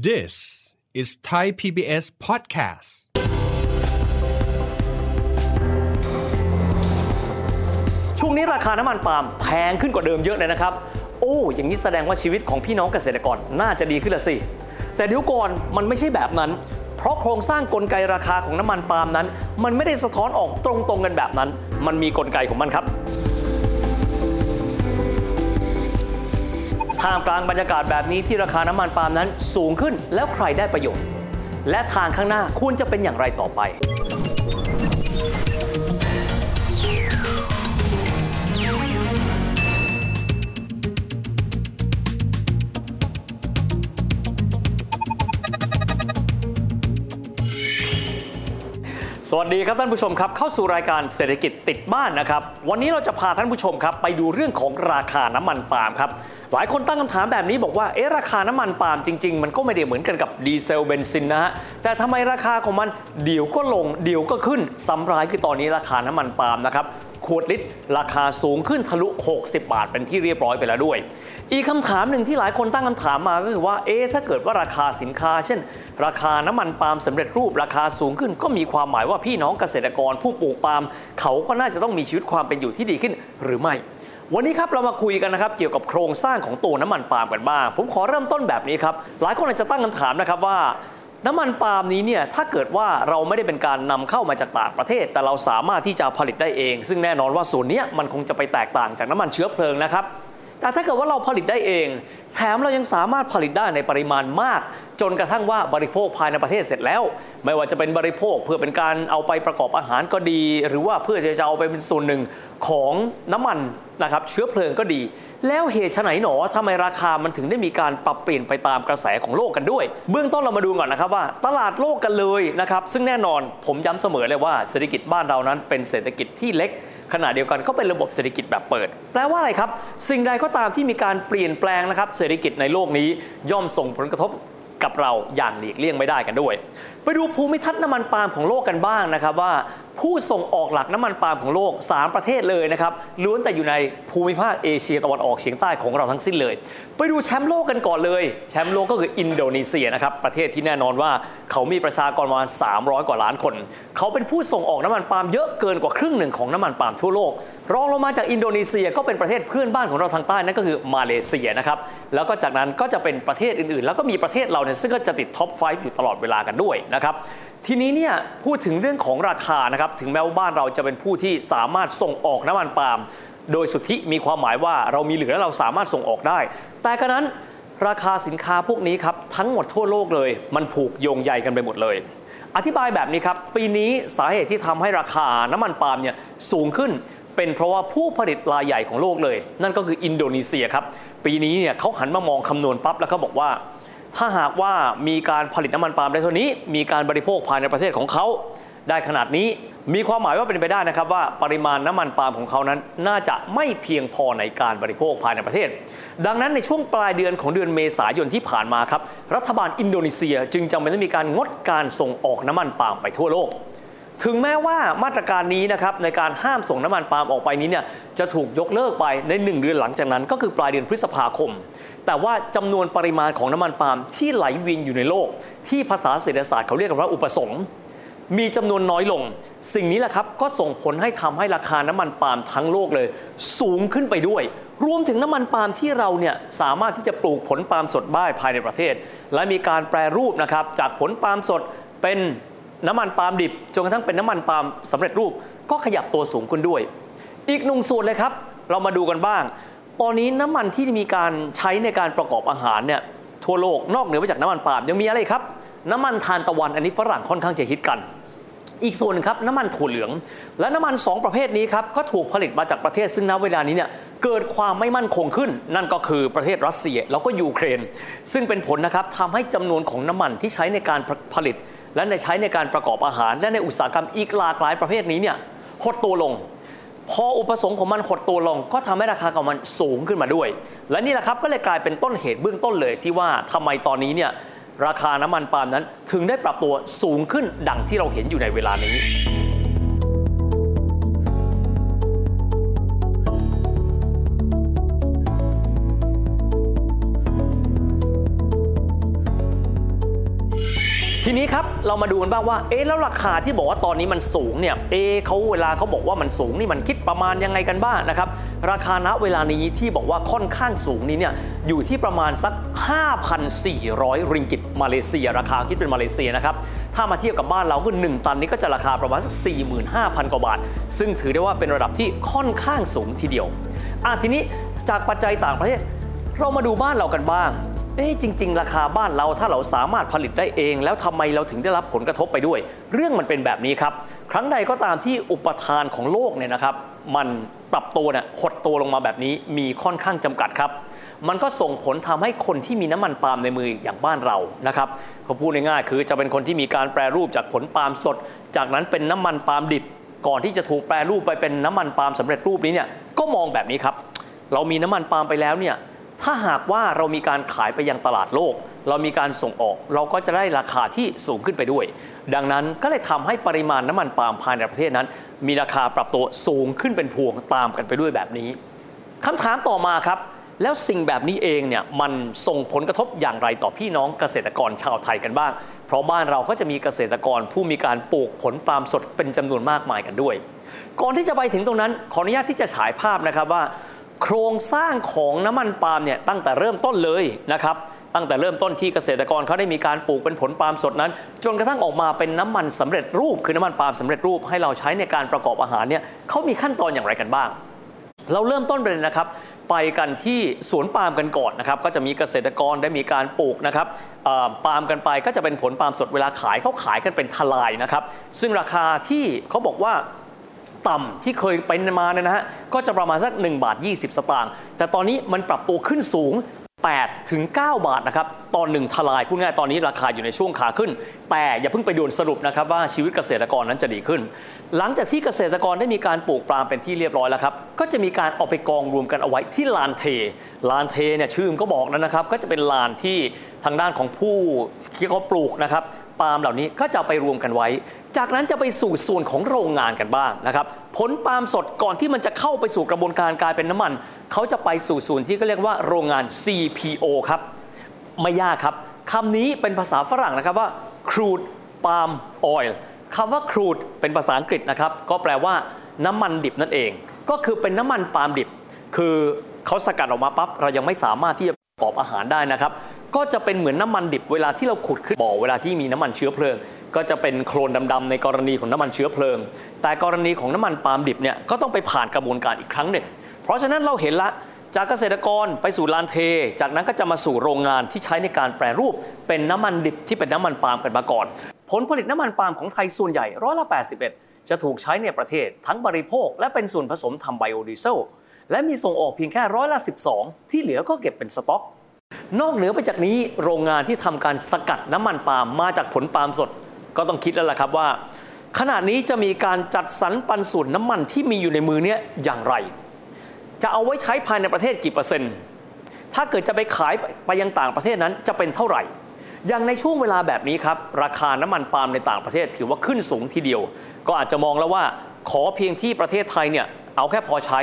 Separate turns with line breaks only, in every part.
This is Thai PBS podcast
ช่วงนี้ราคาน้ำมันปาล์มแพงขึ้นกว่าเดิมเยอะเลยนะครับ โอ้ อย่างนี้แสดงว่าชีวิตของพี่น้องเกษตรกรน่าจะดีขึ้นละสิ แต่เดี๋ยวก่อนมันไม่ใช่แบบนั้น เพราะโครงสร้างกลไกราคาของน้ำมันปาล์มนั้น มันไม่ได้สะท้อนออกตรงๆกันแบบนั้น มันมีกลไกของมันครับ ท่ามกลางบรรยากาศแบบนี้ที่ราคาน้ำมันปาล์มนั้นสูงขึ้นแล้วใครได้ประโยชน์ และทางข้างหน้าคุณจะเป็นอย่างไรต่อไป สวัสดีครับท่านผู้ชมครับ เข้าสู่รายการเศรษฐกิจติดบ้านนะครับ วันนี้เราจะพาท่านผู้ชมครับ ไปดูเรื่องของราคาน้ำมันปาล์มครับ หลายคนตั้งคำถามแบบนี้บอกว่าเอ๊ะราคาน้ำมันปาล์มจริง ๆ มันก็ไม่ได้เหมือนกันกับดีเซลเบนซินนะฮะแต่ทำไมราคาของมันเดี๋ยวก็ลงเดี๋ยวก็ขึ้นซ้ำร้ายคือตอนนี้ราคาน้ำมันปาล์มนะครับ ขวดลิตร ราคาสูงขึ้นทะลุ 60 บาทเป็นที่เรียบร้อยไปแล้วด้วย อีกคำถามหนึ่งที่หลายคนตั้งคำถามมาก็คือว่า เอ๊ะถ้าเกิดว่าราคาสินค้า เช่น ราคาน้ำมันปาล์มสำเร็จรูปราคาสูงขึ้น ก็มีความหมายว่าพี่น้องเกษตรกรผู้ปลูกปาล์มเขาก็น่าจะต้องมีชีวิตความเป็นอยู่ที่ดีขึ้นหรือไม่วันนี้ครับเรามาคุยกันนะครับเกี่ยวกับโครงสร้างของตัวน้ำมันปาล์มกันบ้างผมขอเริ่มต้นแบบนี้ครับหลายคนอาจจะตั้งคำถามนะครับว่า น้ำมันปาล์มนี้เนี่ยถ้าเกิดว่าเราไม่ได้เป็นการนำเข้ามาจากต่างประเทศ แต่เราสามารถที่จะผลิตได้เอง ซึ่งแน่นอนว่าส่วนนี้มันคงจะไปแตกต่างจากน้ำมันเชื้อเพลิงนะครับ แต่ถ้าเกิดว่าเราผลิตได้เอง แถมเรายังสามารถผลิตได้ในปริมาณมาก จนกระทั่งว่าบริโภคภายในประเทศเสร็จแล้ว ไม่ว่าจะเป็นบริโภคเพื่อเป็นการเอาไปประกอบอาหารก็ดี หรือว่าเพื่อจะเอาไปเป็นส่วนหนึ่งของน้ำมันนะครับเชื้อเพลิงก็ดี แล้วเหตุไฉนหนอทำไมราคามันถึงได้มีการปรับเปลี่ยนไปตามกระแสของโลกกันด้วย เบื้องต้นเรามาดูก่อนนะครับว่า ตลาดโลกกันเลยนะครับซึ่งแน่นอนผมย้ำเสมอเลยว่าเศรษฐกิจบ้านเรานั้นเป็นเศรษฐกิจที่เล็ก ขณะเดียวกันก็เป็นระบบเศรษฐกิจแบบเปิด แปลว่าอะไรครับ สิ่งใดก็ตามที่มีการเปลี่ยนแปลงนะครับ เศรษฐกิจในโลกนี้ย่อมส่งผลกระทบกับเราอย่างหลีกเลี่ยงไม่ได้กันด้วย ไปดูภูมิทัศน์น้ำมันปาล์มของโลกกันบ้างนะครับว่า ผู้ส่งออกหลักน้ำมันปาล์มของโลก 3 ประเทศเลยนะครับล้วนแต่อยู่ในภูมิภาคเอเชียตะวันออกเฉียงใต้ของเราทั้งสิ้นเลย ไปดูแชมป์โลกกันก่อนเลย แชมป์โลกก็คืออินโดนีเซียนะครับประเทศที่แน่นอนว่าเขามีประชากรประมาณ 300 กว่าล้านคน เขาเป็นผู้ส่งออกน้ำมันปาล์มเยอะเกินกว่าครึ่งหนึ่งของน้ำมันปาล์มทั่วโลก รองลงมาจากอินโดนีเซียก็เป็นประเทศเพื่อนบ้านของเราทางใต้นั่นก็คือมาเลเซียนะครับแล้วก็จากนั้นก็จะเป็นประเทศอื่นๆ แล้วก็มีประเทศเราเนี่ยซึ่งก็จะติดท็อป 5 อยู่ตลอดเวลากันด้วยนะครับ ทีนี้เนี่ยพูดถึงเรื่องของราคานะครับถึงแม้ว่าบ้านเราจะเป็นผู้ที่สามารถส่งออกน้ำมันปาล์มโดยสุทธิมีความหมายว่าเรามีเหลือและเราสามารถส่งออกได้ แต่กระนั้นราคาสินค้าพวกนี้ครับทั้งหมดทั่วโลกเลย มันผูกโยงใยกันไปหมดเลย อธิบายแบบนี้ครับ ปีนี้สาเหตุที่ทำให้ราคาน้ำมันปาล์มเนี่ยสูงขึ้น เป็นเพราะว่าผู้ผลิตรายใหญ่ของโลกเลย นั่นก็คืออินโดนีเซียครับ ปีนี้เนี่ยเขาหันมามองคำนวณปั๊บแล้วเขาบอกว่า ถ้าหากว่ามีการผลิตน้ำมันปาล์มได้เท่านี้ มีการบริโภคภายในประเทศของเขาได้ขนาดนี้ มีความหมายว่าเป็นไปได้นะครับว่าปริมาณน้ำมันปาล์มของเขานั้น น่าจะไม่เพียงพอในการบริโภคภายในประเทศ ดังนั้นในช่วงปลายเดือนของเดือนเมษายนที่ผ่านมาครับ รัฐบาลอินโดนีเซียจึงจำเป็นต้องมีการงดการส่งออกน้ำมันปาล์มไปทั่วโลก ถึงแม้ว่ามาตรการนี้นะครับในการห้ามส่งน้ำมันปาล์มออกไปนี้เนี่ยจะถูกยกเลิกไปใน 1 เดือนหลังจากนั้นก็คือปลายเดือนพฤษภาคม แต่ว่าจำนวนปริมาณของน้ำมันปาล์มที่ไหลเวียนอยู่ในโลก ที่ภาษาเศรษฐศาสตร์เขาเรียกกันว่าอุปสงค์มีจำนวนน้อยลง สิ่งนี้แหละครับก็ส่งผลให้ทำให้ราคาน้ำมันปาล์มทั้งโลกเลย สูงขึ้นไปด้วย รวมถึงน้ำมันปาล์มที่เราเนี่ยสามารถที่จะปลูกผลปาล์มสดได้ภายในประเทศ และมีการแปรรูปนะครับจากผลปาล์มสดเป็นน้ำมันปาล์มดิบจนกระทั่งเป็นน้ำมันปาล์มสำเร็จรูปก็ขยับตัวสูงขึ้นด้วย อีกหนึ่งส่วนเลยครับ เรามาดูกันบ้าง ตอนนี้น้ำมันที่มีการใช้ในการประกอบอาหารเนี่ยทั่วโลกนอกเหนือไปจากน้ำมันปาล์มยังมีอะไรครับ น้ำมันทานตะวันอันนี้ฝรั่งค่อนข้างจะฮิตกัน อีกส่วนหนึงครับน้ำมันถั่วเหลือง และน้ำมัน 2 ประเภทนี้ครับก็ถูกผลิตมาจากประเทศซึ่งณเวลานี้เนี่ยเกิดความไม่มั่นคงขึ้น นั่นก็คือประเทศรัสเซียแล้วก็ยูเครน ซึ่งเป็นผลนะครับทำให้จำนวนของน้ำมันที่ใช้ในการผลิต และในใช้ในการประกอบอาหาร และในอุตสาหกรรมอีกหลากหลายประเภทนี้เนี่ยหดตัวลง พออุปสงค์ของมันหดตัวลงก็ทำให้ราคาของมันสูงขึ้นมาด้วย และนี่แหละครับก็เลยกลายเป็นต้นเหตุเบื้องต้นเลยที่ว่าทำไมตอนนี้เนี่ยราคาน้ำมันปาล์มนั้น ถึงได้ปรับตัวสูงขึ้นดังที่เราเห็นอยู่ในเวลานี้ ครับ เรามาดูกันบ้างว่า เอ๊ะ แล้วราคาที่บอกว่าตอนนี้มันสูงเนี่ย เอ๊ะเขาเวลาเขาบอกว่ามันสูงนี่มันคิดประมาณยังไงกันบ้างนะครับ ราคาณเวลานี้ที่บอกว่าค่อนข้างสูงนี้เนี่ยอยู่ที่ประมาณสัก 5,400 ริงกิตมาเลเซีย ราคาคิดเป็นมาเลเซียนะครับ ถ้ามาเทียบกับบ้านเราก็1ตันนี้ก็จะราคาประมาณสัก 45,000 กว่าบาท ซึ่งถือได้ว่าเป็นระดับที่ค่อนข้างสูงทีเดียวอะทีนี้จากปัจจัยต่างประเทศ เรามาดูบ้านเรากันบ้าง เอ๊ะจริง ๆ ราคาบ้านเราถ้าเราสามารถผลิตได้เอง แล้วทำไมเราถึงได้รับผลกระทบไปด้วย เรื่องมันเป็นแบบนี้ครับ ครั้งใดก็ตามที่อุปทานของโลกเนี่ยนะครับ มันปรับตัวเนี่ยหดตัวลงมาแบบนี้มีค่อนข้างจำกัดครับ มันก็ส่งผลทำให้คนที่มีน้ำมันปาล์มในมืออย่างบ้านเรานะครับเขาพูดง่ายๆคือจะเป็นคนที่มีการแปรรูปจากผลปาล์มสด จากนั้นเป็นน้ำมันปาล์มดิบ ก่อนที่จะถูกแปรรูปไปเป็นน้ำมันปาล์มสำเร็จรูปนี้เนี่ยก็มองแบบนี้ครับเรามีน้ำมันปาล์มไปแล้วเนี่ย ถ้าหากว่าเรามีการขายไปยังตลาดโลก เรามีการส่งออก เราก็จะได้ราคาที่สูงขึ้นไปด้วย ดังนั้นก็เลยทำให้ปริมาณน้ำมันปาล์มภายในประเทศนั้น มีราคาปรับตัวสูงขึ้นเป็นพวงตามกันไปด้วยแบบนี้คำถามต่อมาครับ แล้วสิ่งแบบนี้เองเนี่ยมันส่งผลกระทบอย่างไรต่อพี่น้องเกษตรกรชาวไทยกันบ้าง เพราะบ้านเราก็จะมีเกษตรกรผู้มีการปลูกผลปาล์มสดเป็นจำนวนมากมายกันด้วย ก่อนที่จะไปถึงตรงนั้นขออนุญาตที่จะฉายภาพนะครับว่า โครงสร้างของน้ำมันปาล์มเนี่ยตั้งแต่เริ่มต้นเลยนะครับตั้งแต่เริ่มต้นที่เกษตรกรเขาได้มีการปลูกเป็นผลปาล์มสดนั้น จนกระทั่งออกมาเป็นน้ำมันสำเร็จรูป คือน้ำมันปาล์มสำเร็จรูปให้เราใช้ในการประกอบอาหารเนี่ยเขามีขั้นตอนอย่างไรกันบ้าง เราเริ่มต้นเลยนะครับ ไปกันที่สวนปาล์มกันก่อนนะครับ ก็จะมีเกษตรกรได้มีการปลูกนะครับปาล์มกันไปก็จะเป็นผลปาล์มสดเวลาขายเขาขายกันเป็นทลายนะครับ ซึ่งราคาที่เขาบอกว่า ต่ำที่เคยเป็นมาเนี่ยนะฮะก็จะประมาณสัก1บาท20 สตางค์แต่ตอนนี้มันปรับตัวขึ้นสูง8ถึง9บาทนะครับตอนหนึ่งทลายพูดง่ายตอนนี้ราคาอยู่ในช่วงขาขึ้น แต่อย่าเพิ่งไปด่วนสรุปนะครับว่าชีวิตเกษตรกรนั้นจะดีขึ้น หลังจากที่เกษตรกรได้มีการปลูกปาล์มเป็นที่เรียบร้อยแล้วครับก็จะมีการเอาไปกองรวมกันเอาไว้ที่ลานเท ลานเทเนี่ยชื่อมก็บอกแล้วนะครับ ก็จะเป็นลานที่ทางด้านของผู้ที่เขาปลูกนะครับ ปาล์มเหล่านี้ก็จะไปรวมกันไว้ จากนั้นจะไปสู่ส่วนของโรงงานกันบ้างนะครับ ผลปาล์มสดก่อนที่มันจะเข้าไปสู่กระบวนการกลายเป็นน้ำมัน เขาจะไปสู่ส่วนที่เขาเรียกว่าโรงงาน CPO ครับ ไม่ยากครับคำนี้เป็นภาษาฝรั่งนะครับว่า crude palm oil คำว่า crude เป็นภาษาอังกฤษนะครับ ก็แปลว่าน้ำมันดิบนั่นเอง ก็คือเป็นน้ำมันปาล์มดิบ คือเขาสกัดออกมาปั๊บเรายังไม่สามารถที่จะประกอบอาหารได้นะครับ ก็จะเป็นเหมือนน้ำมันดิบเวลาที่เราขุดขึ้นบ่อเวลาที่มีน้ำมันเชื้อเพลิง ก็จะเป็นโคลนดำๆในกรณีของน้ำมันเชื้อเพลิง แต่กรณีของน้ำมันปาล์มดิบเนี่ยก็ต้องไปผ่านกระบวนการอีกครั้งหนึ่ง เพราะฉะนั้นเราเห็นละจากเกษตรกรไปสู่ลานเท จากนั้นก็จะมาสู่โรงงานที่ใช้ในการแปรรูป เป็นน้ำมันดิบที่เป็นน้ำมันปาล์มกันมาก่อน ผลผลิตน้ำมันปาล์มของไทยส่วนใหญ่ร้อยละ 81 จะถูกใช้ในประเทศทั้งบริโภค และเป็นส่วนผสมทำไบโอดีเซลและมีส่งออกเพียงแค่ร้อยละ 12 ที่เหลือก็เก็บเป็นสต็อก นอกเหนือไปจากนี้โรงงานที่ทำการสกัดน้ำมันปาล์มมาจากผลปาล์มสด ก็ต้องคิดแล้วล่ะครับว่า ขณะนี้จะมีการจัดสรรปันส่วนน้ำมันที่มีอยู่ในมือเนี้ยอย่างไร จะเอาไว้ใช้ภายในประเทศกี่เปอร์เซ็นต์ ถ้าเกิดจะไปขายไปยังต่างประเทศนั้นจะเป็นเท่าไหร่ อย่างในช่วงเวลาแบบนี้ครับราคาน้ำมันปาล์มในต่างประเทศถือว่าขึ้นสูงทีเดียว ก็อาจจะมองแล้วว่าขอเพียงที่ประเทศไทยเนี่ยเอาแค่พอใช้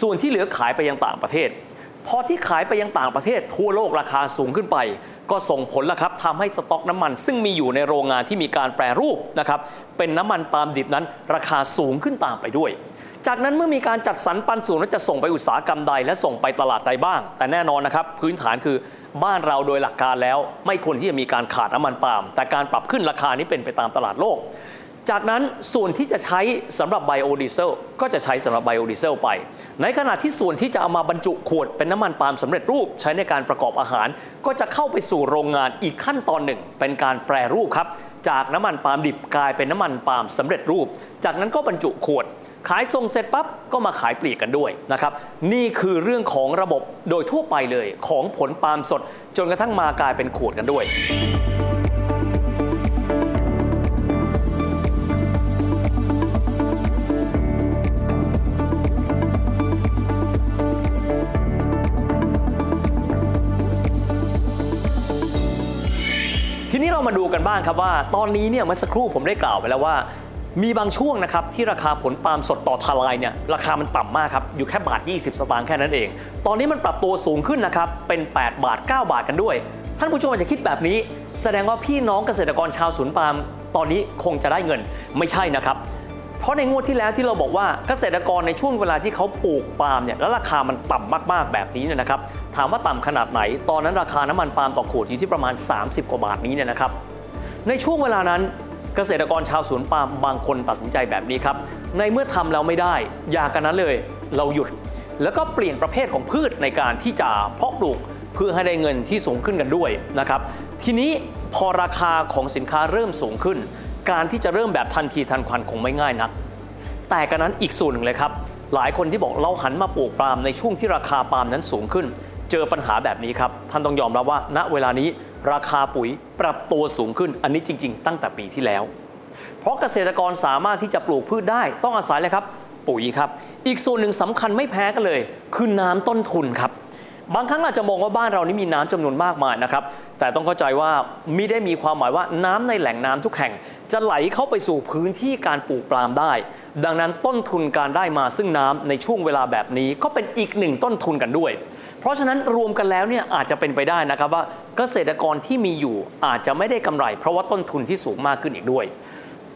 ส่วนที่เหลือขายไปยังต่างประเทศ พอที่ขายไปยังต่างประเทศทั่วโลกราคาสูงขึ้นไป ก็ส่งผลล้วครับทำให้สต็อกน้ำมัน ซึ่งมีอยู่ในโรงงานที่มีการแปรรูปนะครับเป็นน้ำมันปาล์มดิบนั้น ราคาสูงขึ้นตามไปด้วย จากนั้นเมื่อมีการจัดสรรปันส่วนว่าจะส่งไปอุตสาหกรรมใด และส่งไปตลาดใดบ้าง แต่แน่นอนนะครับพื้นฐานคือบ้านเราโดยหลักการแล้ว ไม่ควรที่จะมีการขาดน้ำมันปาล์มแต่การปรับขึ้นราคานี้เป็นไปตามตลาดโลก จากนั้นส่วนที่จะใช้สำหรับไบโอดีเซลก็จะใช้สำหรับไบโอดีเซลไป ในขณะที่ส่วนที่จะเอามาบรรจุขวดเป็นน้ำมันปาล์มสำเร็จรูป ใช้ในการประกอบอาหาร ก็จะเข้าไปสู่โรงงานอีกขั้นตอนหนึ่ง เป็นการแปรรูปครับจากน้ำมันปาล์มดิบกลายเป็นน้ำมันปาล์มสำเร็จรูป จากนั้นก็บรรจุขวด ขายส่งเสร็จปั๊บก็มาขายปลีกกันด้วยนะครับนี่คือเรื่องของระบบโดยทั่วไปเลยของผลปาล์มสด จนกระทั่งมากลายเป็นขวดกันด้วย มาดูกันบ้างครับว่า ตอนนี้เนี่ยเมื่อสักครู่ผมได้กล่าวไปแล้วว่า มีบางช่วงนะครับที่ราคาผลปาล์มสดต่อทลายเนี่ยราคามันต่ำมากครับอยู่แค่บาท 20 สตางค์แค่นั้นเอง ตอนนี้มันปรับตัวสูงขึ้นนะครับเป็น 8 บาท 9 บาทกันด้วย ท่านผู้ชมอาจจะคิดแบบนี้ แสดงว่าพี่น้องเกษตรกรชาวสวนปาล์มตอนนี้คงจะได้เงินไม่ใช่นะครับ ราะในงวดที่แล้วที่เราบอกว่าเกษตรกรในช่วงเวลาที่เขาปลูกปาล์มเนี่ยแล้วราคามันต่ำมากๆแบบนี้เนี่ยนะครับถามว่าต่ำขนาดไหน ตอนนั้นราคาน้ำมันปาล์มต่อขวดอยู่ที่ประมาณ 30 กว่าบาทนี้เนี่ยนะครับในช่วงเวลานั้นเกษตรกรชาวสวนปาล์มบางคนตัดสินใจแบบนี้ครับในเมื่อทำแล้วไม่ได้ อย่ากันนั้นเลยเราหยุด แล้วก็เปลี่ยนประเภทของพืชในการที่จะเพาะปลูกเพื่อให้ได้เงินที่สูงขึ้นกันด้วยนะครับทีนี้พอราคาของสินค้าเริ่มสูงขึ้น การที่จะเริ่มแบบทันทีทันควันคงไม่ง่ายนัก แต่กันนั้นอีกส่วนหนึ่งเลยครับ หลายคนที่บอกเราหันมาปลูกปาล์มในช่วงที่ราคาปาล์มนั้นสูงขึ้น เจอปัญหาแบบนี้ครับ ท่านต้องยอมรับว่า ณเวลานี้ราคาปุ๋ยปรับตัวสูงขึ้น อันนี้จริง ๆ ตั้งแต่ปีที่แล้ว เพราะเกษตรกรสามารถที่จะปลูกพืชได้ต้องอาศัยเลยครับ ปุ๋ยครับ อีกส่วนหนึ่งสำคัญไม่แพ้กันเลยคือน้ำต้นทุนครับบางครั้งอาจจะมองว่าบ้านเรานี่มีน้ำจำนวนมากมายนะครับ แต่ต้องเข้าใจว่ามิได้มีความหมายว่าน้ำในแหล่งน้ำทุกแห่ง จะไหลเข้าไปสู่พื้นที่การปลูกปาล์มได้ ดังนั้นต้นทุนการได้มาซึ่งน้ำในช่วงเวลาแบบนี้ก็เป็นอีกหนึ่งต้นทุนกันด้วย เพราะฉะนั้นรวมกันแล้วเนี่ยอาจจะเป็นไปได้นะครับว่าเกษตรกรที่มีอยู่อาจจะไม่ได้กำไร เพราะว่าต้นทุนที่สูงมากขึ้นอีกด้วย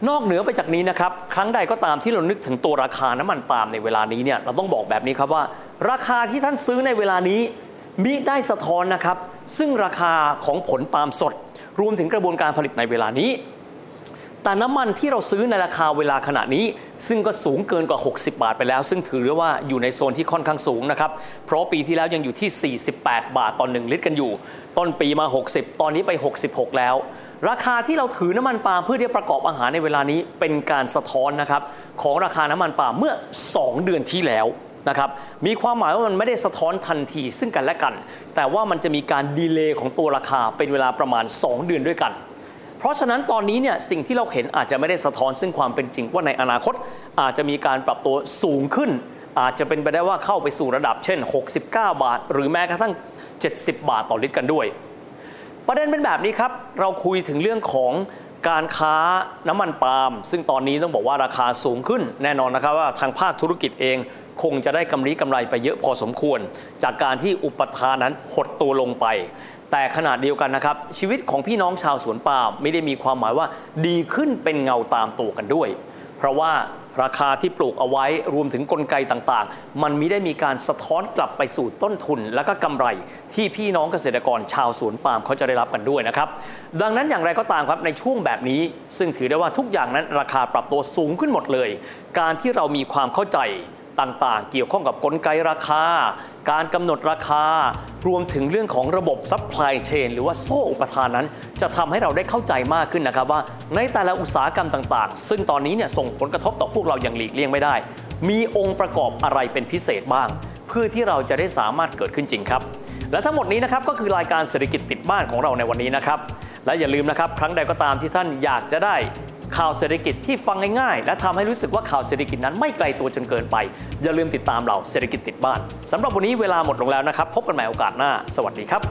นอกเหนือไปจากนี้นะครับครั้งใดก็ตามที่เรานึกถึงตัวราคาน้ำมันปาล์มในเวลานี้เนี่ยเราต้องบอกแบบนี้ครับว่า ราคาที่ท่านซื้อในเวลานี้มิได้สะท้อนนะครับ ซึ่งราคาของผลปาล์มสด รวมถึงกระบวนการผลิตในเวลานี้ แต่น้ำมันที่เราซื้อในราคาเวลาขณะนี้ ซึ่งก็สูงเกินกว่า 60 บาทไปแล้ว ซึ่งถือว่าอยู่ในโซนที่ค่อนข้างสูงนะครับ เพราะปีที่แล้วยังอยู่ที่ 48 บาทต่อ1ลิตรกันอยู่ ต้นปีมา 60 ตอนนี้ไป 66 แล้ว ราคาที่เราถือน้ำมันปาล์มเพื่อที่จะประกอบอาหารในเวลานี้เป็นการสะท้อนนะครับของราคาน้ำมันปาล์มเมื่อ 2 เดือนที่แล้วนะครับมีความหมายว่ามันไม่ได้สะท้อนทันทีซึ่งกันและกัน แต่ว่ามันจะมีการดีเลย์ของตัวราคาเป็นเวลาประมาณ 2 เดือนด้วยกัน เพราะฉะนั้นตอนนี้เนี่ยสิ่งที่เราเห็นอาจจะไม่ได้สะท้อนซึ่งความเป็นจริงว่าในอนาคตอาจจะมีการปรับตัวสูงขึ้น อาจจะเป็นไปได้ว่าเข้าไปสู่ระดับเช่น 69 บาท หรือแม้กระทั่ง 70 บาทต่อลิตรกันด้วย ประเด็นเป็นแบบนี้ครับ เราคุยถึงเรื่องของการค้าน้ำมันปาล์มซึ่งตอนนี้ต้องบอกว่าราคาสูงขึ้น แน่นอนนะครับว่าทางภาคธุรกิจเองคงจะได้กำไรกำไรไปเยอะพอสมควร จากการที่อุปทานนั้นหดตัวลงไป แต่ขนาดเดียวกันนะครับ ชีวิตของพี่น้องชาวสวนปาล์มไม่ได้มีความหมายว่าดีขึ้นเป็นเงาตามตัวกันด้วย เพราะว่าราคาที่ปลูกเอาไว้รวมถึงกลไกต่างๆ มันมิได้มีการสะท้อนกลับไปสู่ต้นทุน และก็กำไร ที่พี่น้องเกษตรกรชาวสวนปาล์มเขาจะได้รับกันด้วยนะครับ ดังนั้นอย่างไรก็ตามครับในช่วงแบบนี้ ซึ่งถือได้ว่าทุกอย่างนั้นราคาปรับตัวสูงขึ้นหมดเลย การที่เรามีความเข้าใจต่างๆ เกี่ยวข้องกับกลไกราคา การกำหนดราคารวมถึงเรื่องของระบบ supply chain หรือว่าห่วงโซ่อุปทานนั้น จะทำให้เราได้เข้าใจมากขึ้นนะครับว่า ในแต่ละอุตสาหกรรมต่างๆ ซึ่งตอนนี้เนี่ยส่งผลกระทบต่อพวกเราอย่างหลีกเลี่ยงไม่ได้ มีองค์ประกอบอะไรเป็นพิเศษบ้าง เพื่อที่เราจะได้สามารถเกิดขึ้นจริงครับ และทั้งหมดนี้นะครับก็คือรายการเศรษฐกิจติดบ้านของเราในวันนี้นะครับและอย่าลืมนะครับครั้งใดก็ตามที่ท่านอยากจะได้ ข่าวเศรษฐกิจที่ฟังง่ายๆ และทำให้รู้สึกว่าข่าวเศรษฐกิจนั้นไม่ไกลตัวจนเกินไป อย่าลืมติดตามเราเศรษฐกิจติดบ้านสำหรับวันนี้เวลาหมดลงแล้วนะครับ พบกันใหม่โอกาสหน้า สวัสดีครับ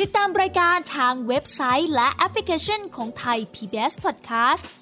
ติดตามรายการทางเว็บไซต์และแอปพลิเคชันของไทย PBS Podcast